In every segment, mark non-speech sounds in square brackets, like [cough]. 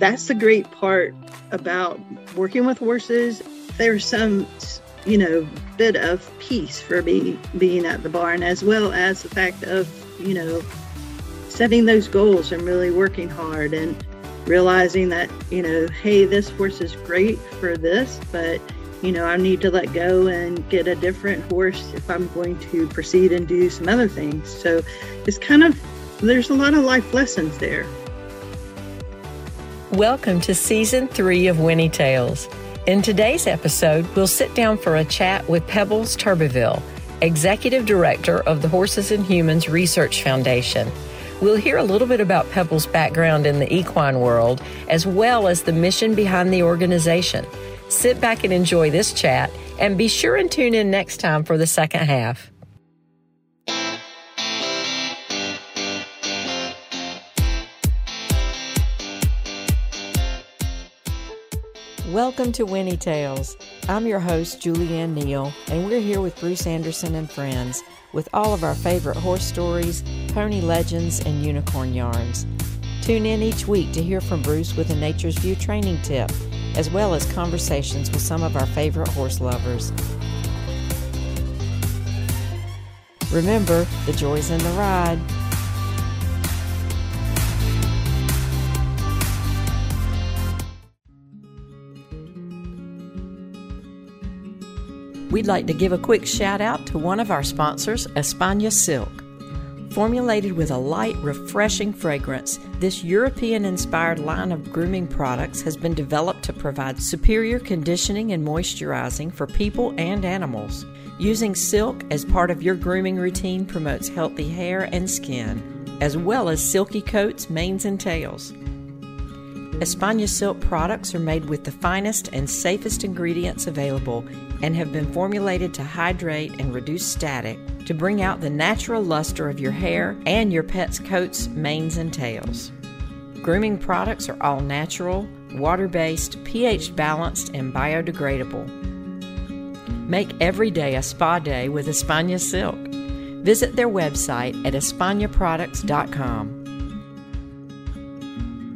that's the great part about working with horses. There's some, you know, bit of peace for me being at the barn, as well as the fact of, you know, setting those goals and really working hard and realizing that, you know, hey, this horse is great for this, but you know, I need to let go and get a different horse if I'm going to proceed and do some other things. So it's kind of, there's a lot of life lessons there. Welcome to season three of Whinny Tales. In today's episode, we'll sit down for a chat with Pebbles Turbeville, Executive Director of the Horses and Humans Research Foundation. We'll hear a little bit about Pebbles' background in the equine world, as well as the mission behind the organization. Sit back and enjoy this chat, and be sure and tune in next time for the second half. Welcome to Whinny Tales. I'm your host, Julianne Neal, and we're here with Bruce Anderson and friends with all of our favorite horse stories, pony legends, and unicorn yarns. Tune in each week to hear from Bruce with a Nature's View training tip, as well as conversations with some of our favorite horse lovers. Remember, the joy's in the ride. We'd like to give a quick shout out to one of our sponsors, Espana Silk. Formulated with a light, refreshing fragrance, this European inspired line of grooming products has been developed to provide superior conditioning and moisturizing for people and animals. Using silk as part of your grooming routine promotes healthy hair and skin, as well as silky coats, manes, and tails. Espana Silk products are made with the finest and safest ingredients available and have been formulated to hydrate and reduce static to bring out the natural luster of your hair and your pet's coats, manes, and tails. Grooming products are all natural, water based, pH balanced, and biodegradable. Make every day a spa day with Espana Silk. Visit their website at espanaproducts.com.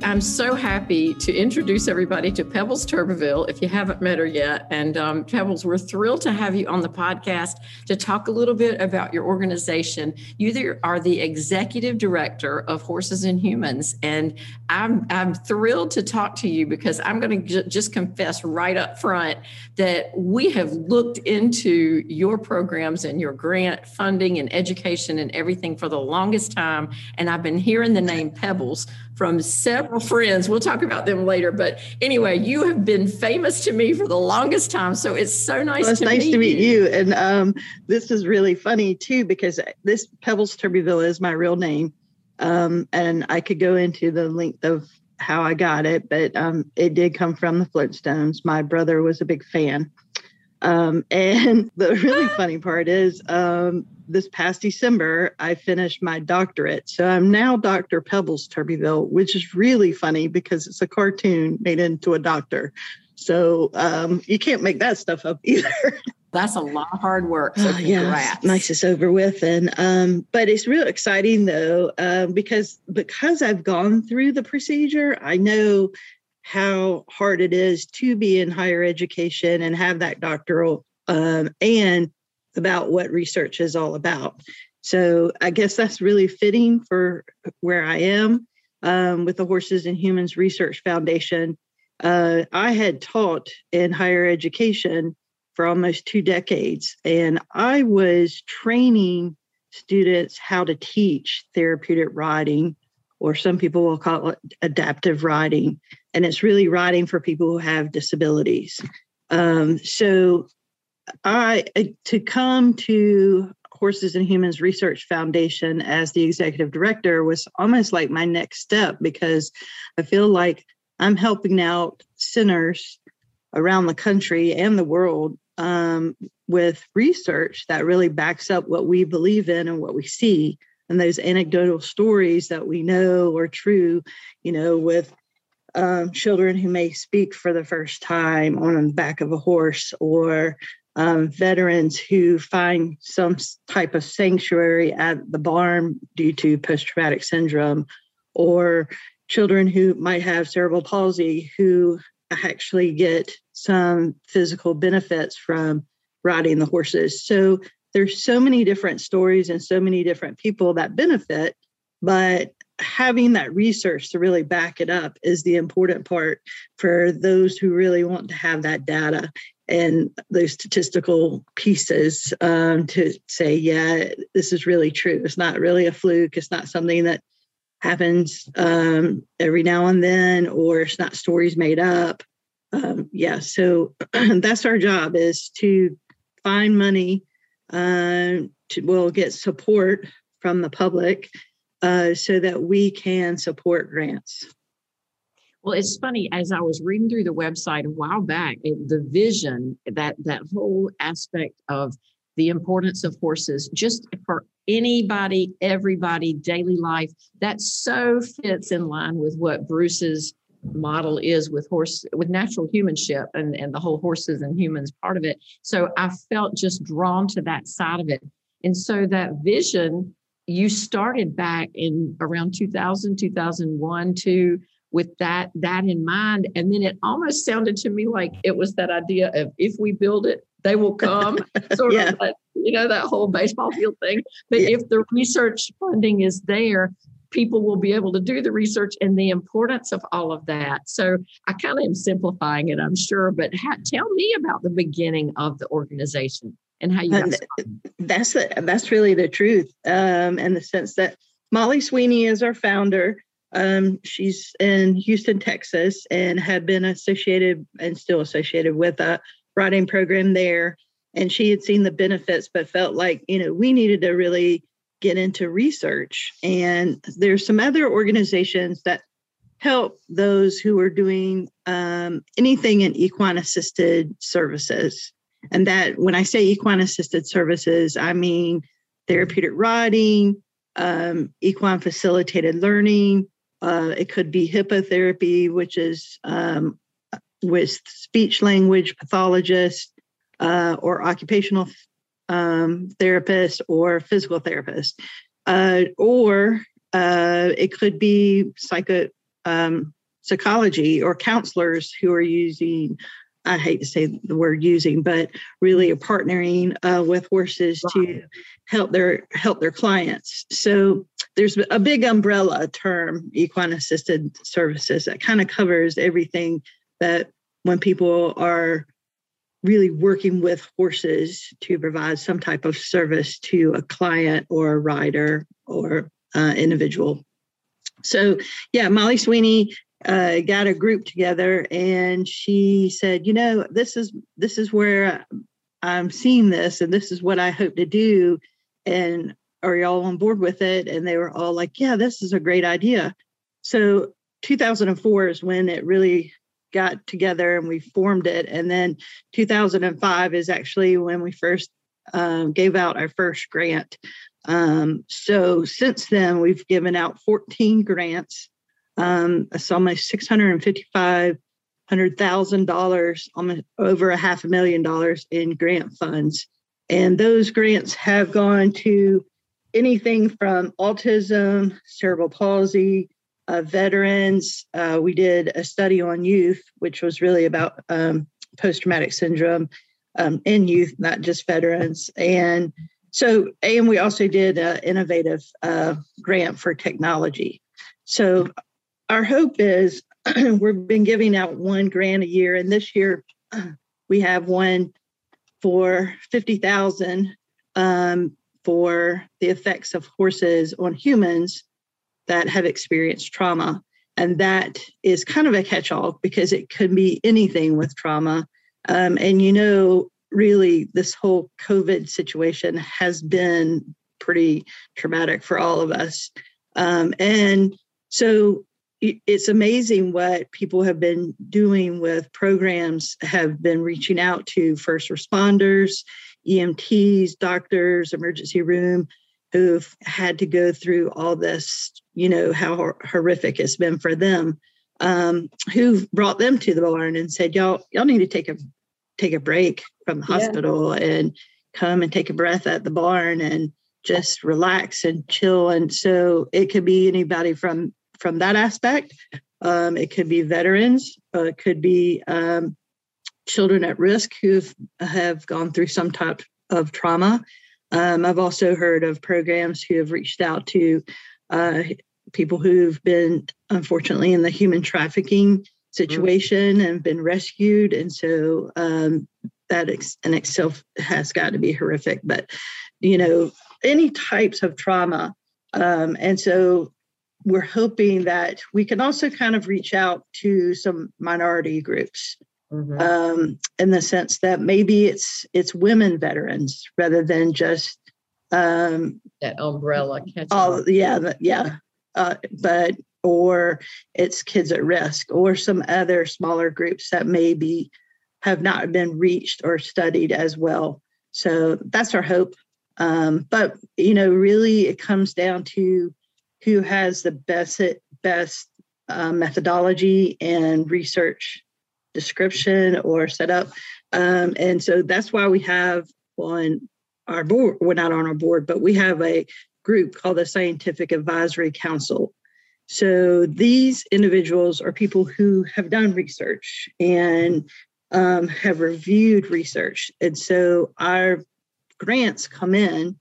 I'm so happy to introduce everybody to Pebbles Turbeville if you haven't met her yet. And um, Pebbles, we're thrilled to have you on the podcast to talk a little bit about your organization. You are the executive director of Horses and Humans. And I'm, I'm thrilled to talk to you because I'm going to j- just confess right up front that we have looked into your programs and your grant funding and education and everything for the longest time. And I've been hearing the name Pebbles from several friends. We'll talk about them later. But anyway, you have been famous to me for the longest time. So it's so nice well, it's to nice meet to meet you. you. And um, this is really funny too, because this Pebbles Turbeville is my real name. Um, and I could go into the length of how I got it, but um, it did come from the Flintstones. My brother was a big fan. Um, and [laughs] the really funny part is um, this past December, I finished my doctorate. So I'm now Dr. Pebbles Turbeville, which is really funny because it's a cartoon made into a doctor. So um, you can't make that stuff up either. [laughs] That's a lot of hard work. So oh, yeah, nice it's over with. And um, but it's real exciting though, um, because because I've gone through the procedure, I know how hard it is to be in higher education and have that doctoral um, and about what research is all about. So I guess that's really fitting for where I am um, with the Horses and Humans Research Foundation. Uh, I had taught in higher education for almost two decades, and I was training students how to teach therapeutic riding, or some people will call it adaptive riding. And it's really riding for people who have disabilities. Um, so I uh, to come to Horses and Humans Research Foundation as the executive director was almost like my next step because I feel like I'm helping out centers around the country and the world um, with research that really backs up what we believe in and what we see. And those anecdotal stories that we know are true you know with um, children who may speak for the first time on the back of a horse or um, veterans who find some type of sanctuary at the barn due to post traumatic syndrome, or children who might have cerebral palsy who actually get some physical benefits from riding the horses. So there's so many different stories and so many different people that benefit, but having that research to really back it up is the important part for those who really want to have that data and those statistical pieces um, to say, yeah, this is really true. It's not really a fluke. It's not something that happens um, every now and then, or it's not stories made up. Um, yeah, so [clears throat] that's our job is to find money uh, to will get support from the public uh, so that we can support grants. Well, it's funny as I was reading through the website a while back, it, the vision that that whole aspect of the importance of horses just for anybody, everybody, daily life, that so fits in line with what Bruce's model is with horse with natural humanship and, and the whole horses and humans part of it. So I felt just drawn to that side of it. And so that vision you started back in around 2000 2001 to with that that in mind. And then it almost sounded to me like it was that idea of if we build it they will come [laughs] [laughs] sort yeah. of like, you know that whole baseball field thing. But yeah. if the research funding is there people will be able to do the research and the importance of all of that. So i kind of am simplifying it i'm sure but ha- tell me about the beginning of the organization and how you got that's the, that's really the truth um, in the sense that molly sweeney is our founder um, she's in Houston, Texas, and had been associated and still associated with a writing program there. And she had seen the benefits, but felt like, you know, we needed to really get into research. And there's some other organizations that help those who are doing um, anything in equine assisted services. And that when I say equine assisted services, I mean therapeutic riding, um, equine facilitated learning, uh, it could be hippotherapy, which is um, with speech language pathologist uh, or occupational um, therapist or physical therapist. Uh, or uh, it could be psycho, um, psychology or counselors who are using I hate to say the word using, but really a partnering uh, with horses to help their help their clients. So there's a big umbrella term, equine assisted services, that kind of covers everything that when people are really working with horses to provide some type of service to a client or a rider or uh, individual. So yeah, Molly Sweeney uh, got a group together and she said, you know, this is this is where I'm seeing this and this is what I hope to do. And are y'all on board with it? And they were all like, yeah, this is a great idea. So 2004 is when it really got together and we formed it. And then 2005 is actually when we first um, gave out our first grant. Um, so since then, we've given out 14 grants um, it's almost six hundred and fifty-five hundred thousand dollars, almost over a half a million dollars in grant funds, and those grants have gone to anything from autism, cerebral palsy, uh, veterans. Uh, we did a study on youth, which was really about um, post-traumatic syndrome um, in youth, not just veterans, and so and we also did an innovative uh, grant for technology. So our hope is [clears throat] we've been giving out one grant a year, and this year [clears throat] we have one for fifty thousand um, for the effects of horses on humans that have experienced trauma, and that is kind of a catch-all because it could be anything with trauma. Um, and you know, really, this whole COVID situation has been pretty traumatic for all of us, um, and so it's amazing what people have been doing with programs have been reaching out to first responders emts doctors emergency room who've had to go through all this you know how horrific it's been for them um, who brought them to the barn and said y'all y'all need to take a take a break from the hospital yeah. and come and take a breath at the barn and just relax and chill and so it could be anybody from from that aspect. Um, it could be veterans, uh, it could be um, children at risk who have gone through some type of trauma. Um, I've also heard of programs who have reached out to uh, people who've been unfortunately in the human trafficking situation and been rescued. And so um, that ex- in itself has got to be horrific. But, you know, any types of trauma. Um, and so we're hoping that we can also kind of reach out to some minority groups mm-hmm. um, in the sense that maybe it's it's women veterans rather than just um, that umbrella. All yeah, yeah, uh, but or it's kids at risk or some other smaller groups that maybe have not been reached or studied as well. So that's our hope. Um, but you know, really, it comes down to who has the best best uh, methodology and research description or setup. Um, and so that's why we have on our board, we're not on our board, but we have a group called the Scientific Advisory Council. So these individuals are people who have done research and um, have reviewed research. And so our grants come in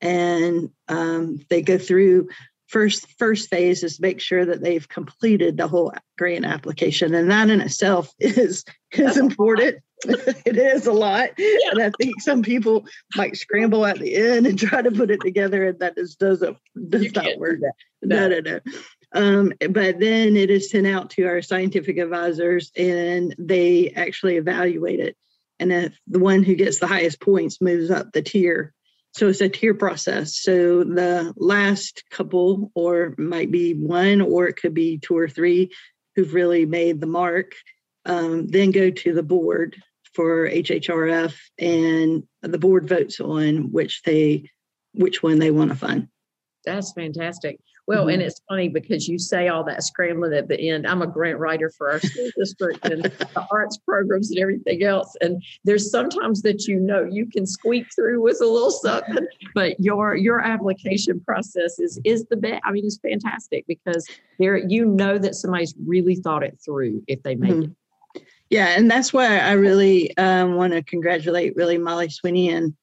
and um, they go through first first phase is make sure that they've completed the whole grant application and that in itself [laughs] is is important. [laughs] It is a lot yeah. and i think some people might scramble at the end and try to put it together and that just doesn't does you not work do no. no no um, but then it is sent out to our scientific advisors and they actually evaluate it. And if the one who gets the highest points moves up the tier so it's a tier process. So the last couple, or might be one, or it could be two or three who've really made the mark, um, then go to the board for HHRF, and the board votes on which they which one they want to fund. That's fantastic. Well, mm-hmm. and it's funny because you say all that scrambling at the end. I'm a grant writer for our school district and [laughs] the arts programs and everything else. And there's sometimes that you know you can squeak through with a little something, but your your application process is is the best. I mean, it's fantastic because there you know that somebody's really thought it through if they make mm-hmm. it. Yeah, and that's why I really um, want to congratulate really Molly Sweeney and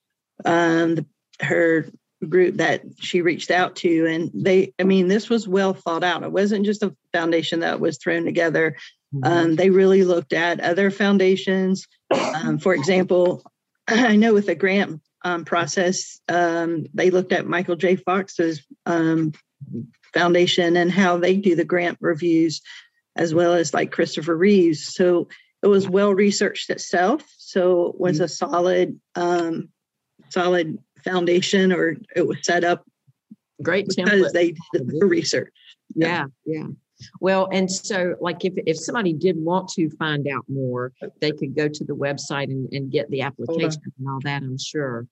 um, the, her group that she reached out to and they i mean this was well thought out. It wasn't just a foundation that was thrown together. Mm-hmm. um, they really looked at other foundations. Um, for example i know with the grant um, process um, they looked at michael j. Fox's um, foundation and how they do the grant reviews as well as like christopher reeves. So it was well researched itself. So it was mm-hmm. a solid um, solid foundation or it was set up great because template. they did the research. Yeah, yeah. Well, and so like if, if somebody did want to find out more, they could go to the website and, and get the application and all that, I'm sure.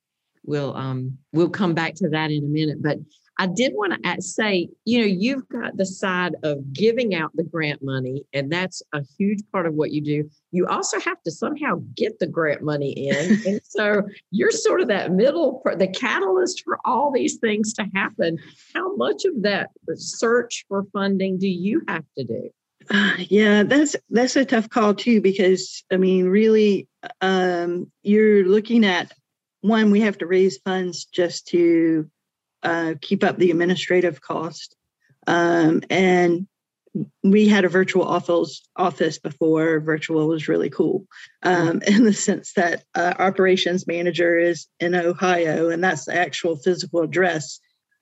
We'll um we'll come back to that in a minute. But I did want to say, you know, you've got the side of giving out the grant money, and that's a huge part of what you do. You also have to somehow get the grant money in. and so you're sort of that middle, the catalyst for all these things to happen. How much of that search for funding do you have to do? Uh, yeah, that's that's a tough call too because I mean, really, um, you're looking at one. We have to raise funds just to uh, keep up the administrative cost. Um, and we had a virtual office office before virtual was really cool um, in the sense that uh, operations manager is in ohio and that's the actual physical address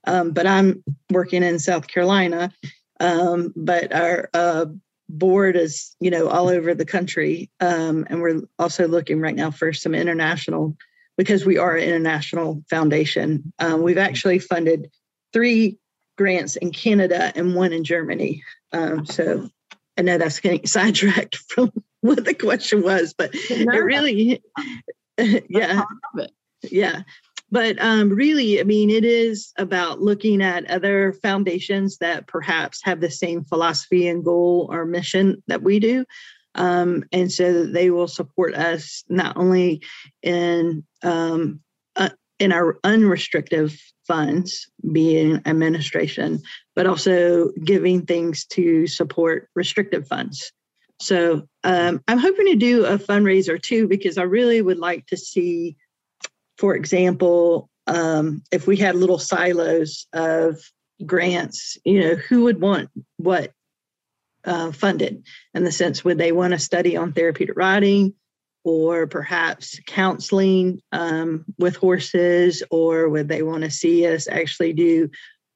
um, but i'm working in south carolina um, but our uh, board is you know all over the country um, and we're also looking right now for some international because we are an international foundation. Um, we've actually funded three grants in Canada and one in Germany. Um, so I know that's getting [laughs] sidetracked from what the question was, but no, it really, [laughs] yeah, yeah. But um, really, I mean, it is about looking at other foundations that perhaps have the same philosophy and goal or mission that we do, um, and so that they will support us not only in um, uh, in our unrestricted funds, being administration, but also giving things to support restrictive funds. So um, I'm hoping to do a fundraiser too, because I really would like to see, for example, um, if we had little silos of grants, you know, who would want what uh, funded in the sense would they want to study on therapeutic riding or perhaps counseling um, with horses, or would they want to see us actually do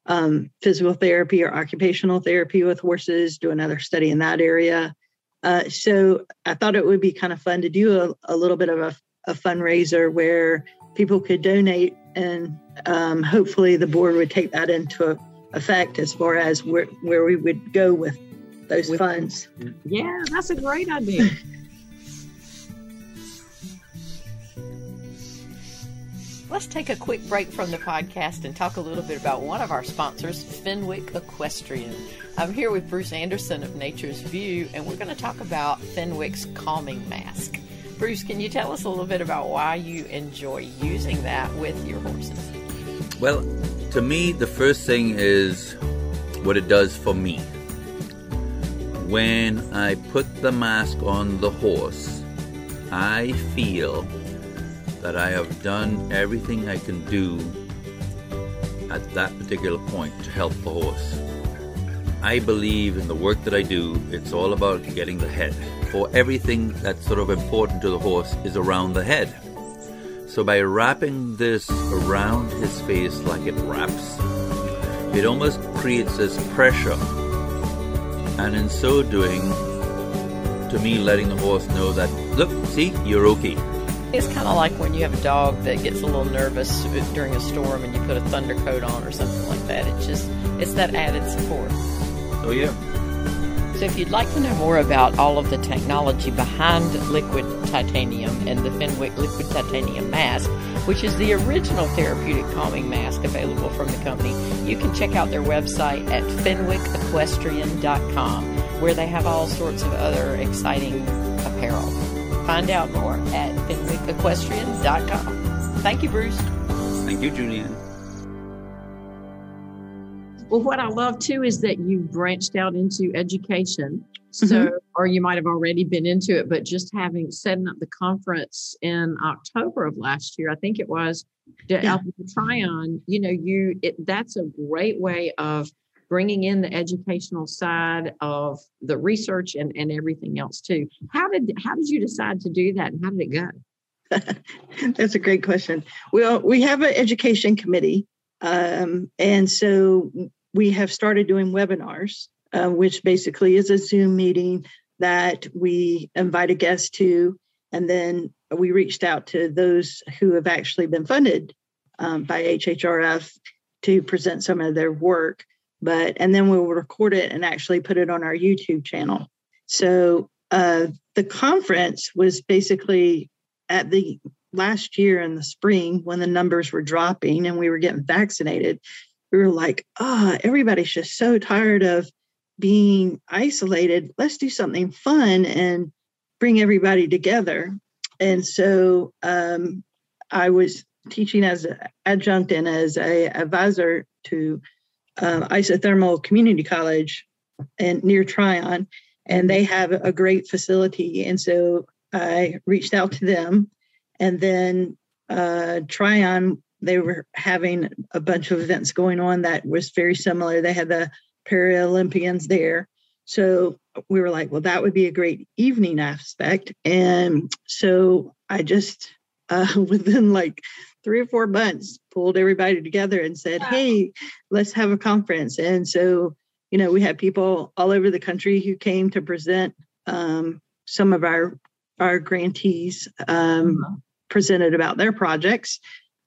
um, physical therapy or occupational therapy with horses, do another study in that area? Uh, so I thought it would be kind of fun to do a, a little bit of a, a, fundraiser where people could donate, and um, hopefully the board would take that into effect as far as where, where we would go with those with, funds. Yeah, that's a great idea. [laughs] Let's take a quick break from the podcast and talk a little bit about one of our sponsors, Fenwick Equestrian. I'm here with Bruce Anderson of Nature's View, and we're going to talk about Fenwick's calming mask. Bruce, can you tell us a little bit about why you enjoy using that with your horses? Well, to me, the first thing is what it does for me. When I put the mask on the horse, I feel that I have done everything I can do at that particular point to help the horse. I believe in the work that I do, it's all about getting the head. For everything that's sort of important to the horse is around the head. So by wrapping this around his face like it wraps, it almost creates this pressure. And in so doing, to me, letting the horse know that, look, see, you're okay. It's kind of like when you have a dog that gets a little nervous during a storm and you put a thunder coat on or something like that. It's just, it's that added support. Oh, yeah. So, if you'd like to know more about all of the technology behind liquid titanium and the Fenwick liquid titanium mask, which is the original therapeutic calming mask available from the company, you can check out their website at fenwickequestrian.com, where they have all sorts of other exciting apparel. Find out more at fenwickequestrian.com. Thank you, Bruce. Thank you, Julianne. Well, what I love too is that you branched out into education. So, mm-hmm. or you might have already been into it, but just having setting up the conference in October of last year, I think it was, to yeah. Tryon, you know, you it, that's a great way of bringing in the educational side of the research and, and everything else too. How did how did you decide to do that and how did it go? [laughs] That's a great question. Well, we have an education committee. Um, and so we have started doing webinars, uh, which basically is a Zoom meeting that we invite a guest to. And then we reached out to those who have actually been funded um, by HHRF to present some of their work but and then we'll record it and actually put it on our YouTube channel. So uh, the conference was basically at the last year in the spring when the numbers were dropping and we were getting vaccinated. We were like, ah, oh, everybody's just so tired of being isolated. Let's do something fun and bring everybody together. And so um, I was teaching as an adjunct and as a advisor to uh, isothermal community college and near Tryon, and they have a great facility. And so I reached out to them, and then uh, Tryon they were having a bunch of events going on that was very similar. They had the Paralympians there. So we were like, well, that would be a great evening aspect. And so I just, [laughs] uh, within like three or four months pulled everybody together and said, wow. hey, let's have a conference. And so, you know, we had people all over the country who came to present um, some of our our grantees um, mm-hmm. presented about their projects.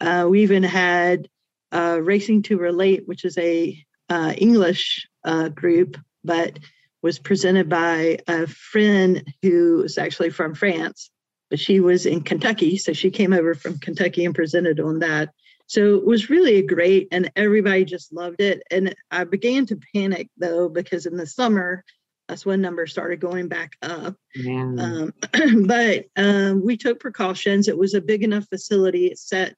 Uh, we even had uh, Racing to Relate, which is a uh, English uh, group, but was presented by a friend who is actually from France but she was in Kentucky. So she came over from Kentucky and presented on that. So it was really great, and everybody just loved it. And I began to panic though, because in the summer, that's when numbers started going back up. Yeah. Um, [clears throat] but um, we took precautions. It was a big enough facility. It sat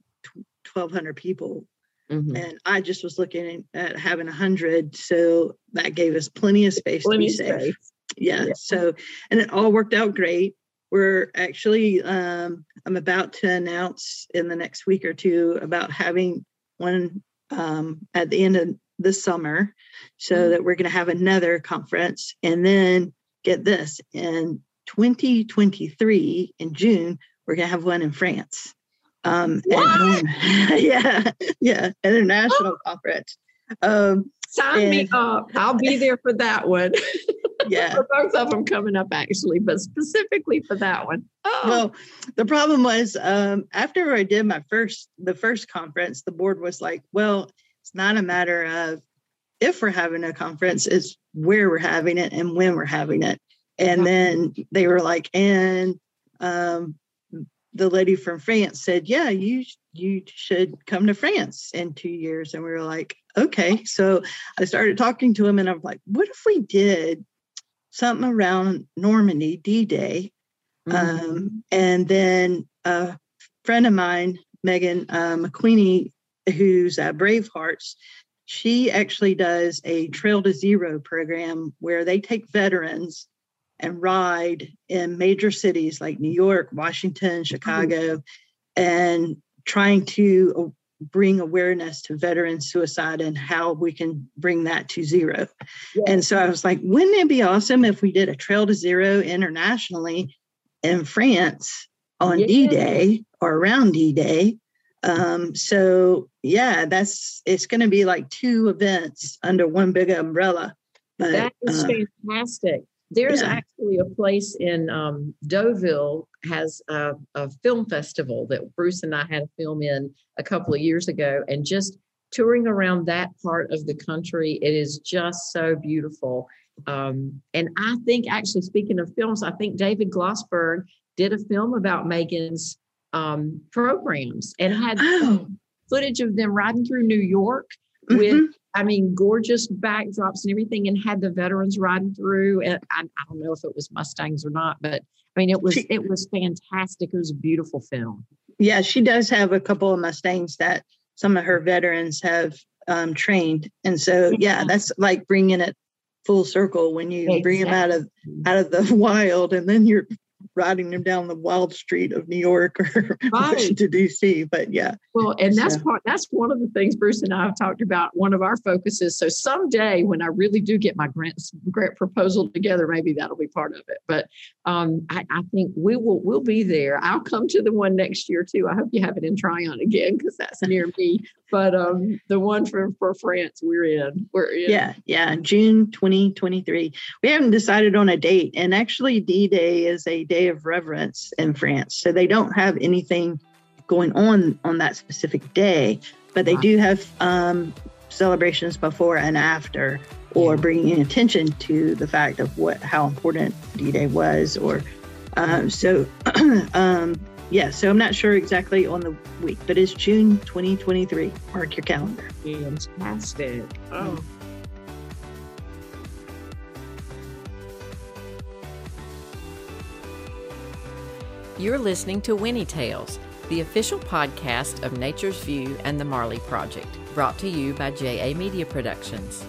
1,200 people. Mm-hmm. And I just was looking at having 100. So that gave us plenty of space plenty to be safe. Space. Yeah, yeah. So, and it all worked out great. We're actually, um, I'm about to announce in the next week or two about having one um, at the end of the summer so mm-hmm. that we're going to have another conference. And then get this in 2023 in June, we're going to have one in France. Um, and, [laughs] yeah, yeah, international conference. Um, Sign and, me up. I'll be there for that one. [laughs] Yeah. for both of them coming up, actually, but specifically for that one. Oh. Well, the problem was um, after I did my first, the first conference, the board was like, well, it's not a matter of if we're having a conference, it's where we're having it and when we're having it. And then they were like, and um, the lady from France said, "Yeah, you you should come to France in two years." And we were like, "Okay." So I started talking to him, and I'm like, "What if we did something around Normandy D-Day?" Mm-hmm. Um, and then a friend of mine, Megan uh, McQueeney, who's at Bravehearts, she actually does a Trail to Zero program where they take veterans and ride in major cities like New York, Washington, mm-hmm. Chicago, and trying to bring awareness to veteran suicide and how we can bring that to zero. And so I was like, wouldn't it be awesome if we did a trail to zero internationally in France on. D Day or around D Day? Um, so yeah, that's it's going to be like two events under one big umbrella. But, that is uh, fantastic. There's yeah. actually a place in um, Deauville has a, a, film festival that Bruce and I had a film in a couple of years ago, and just touring around that part of the country, it is just so beautiful. Um, and I think, actually, speaking of films, I think David Glossberg did a film about Megan's um, programs and had oh. footage of them riding through New York mm-hmm. with I mean, gorgeous backdrops and everything, and had the veterans riding through. And I, I, don't know if it was Mustangs or not, but I mean, it was she, it was fantastic. It was a beautiful film. Yeah, she does have a couple of Mustangs that some of her veterans have um, trained, and so yeah, that's like bringing it full circle when you exactly. bring them out of out of the [laughs] wild, and then you're riding them down the wild street of New York or [laughs] right. to DC. But yeah. Well, and that's so. part that's one of the things Bruce and I have talked about. One of our focuses. So someday when I really do get my grant grant proposal together, maybe that'll be part of it. But um, I, I, think we will we'll be there. I'll come to the one next year too. I hope you have it in Tryon again because that's near me. But um, the one for, for France, we're in. We're in. Yeah, yeah. June 2023. We haven't decided on a date. And actually D Day is a day of reverence in France. So they don't have anything going on on that specific day, but they do have um, celebrations before and after, or bringing attention to the fact of what how important D-Day was. Or um, so, [clears throat] um, yeah. So I'm not sure exactly on the week, but it's June 2023. Mark your calendar. Fantastic. Oh. You're listening to Whinny Tales, the official podcast of Nature's View and the Marley Project, brought to you by JA Media Productions.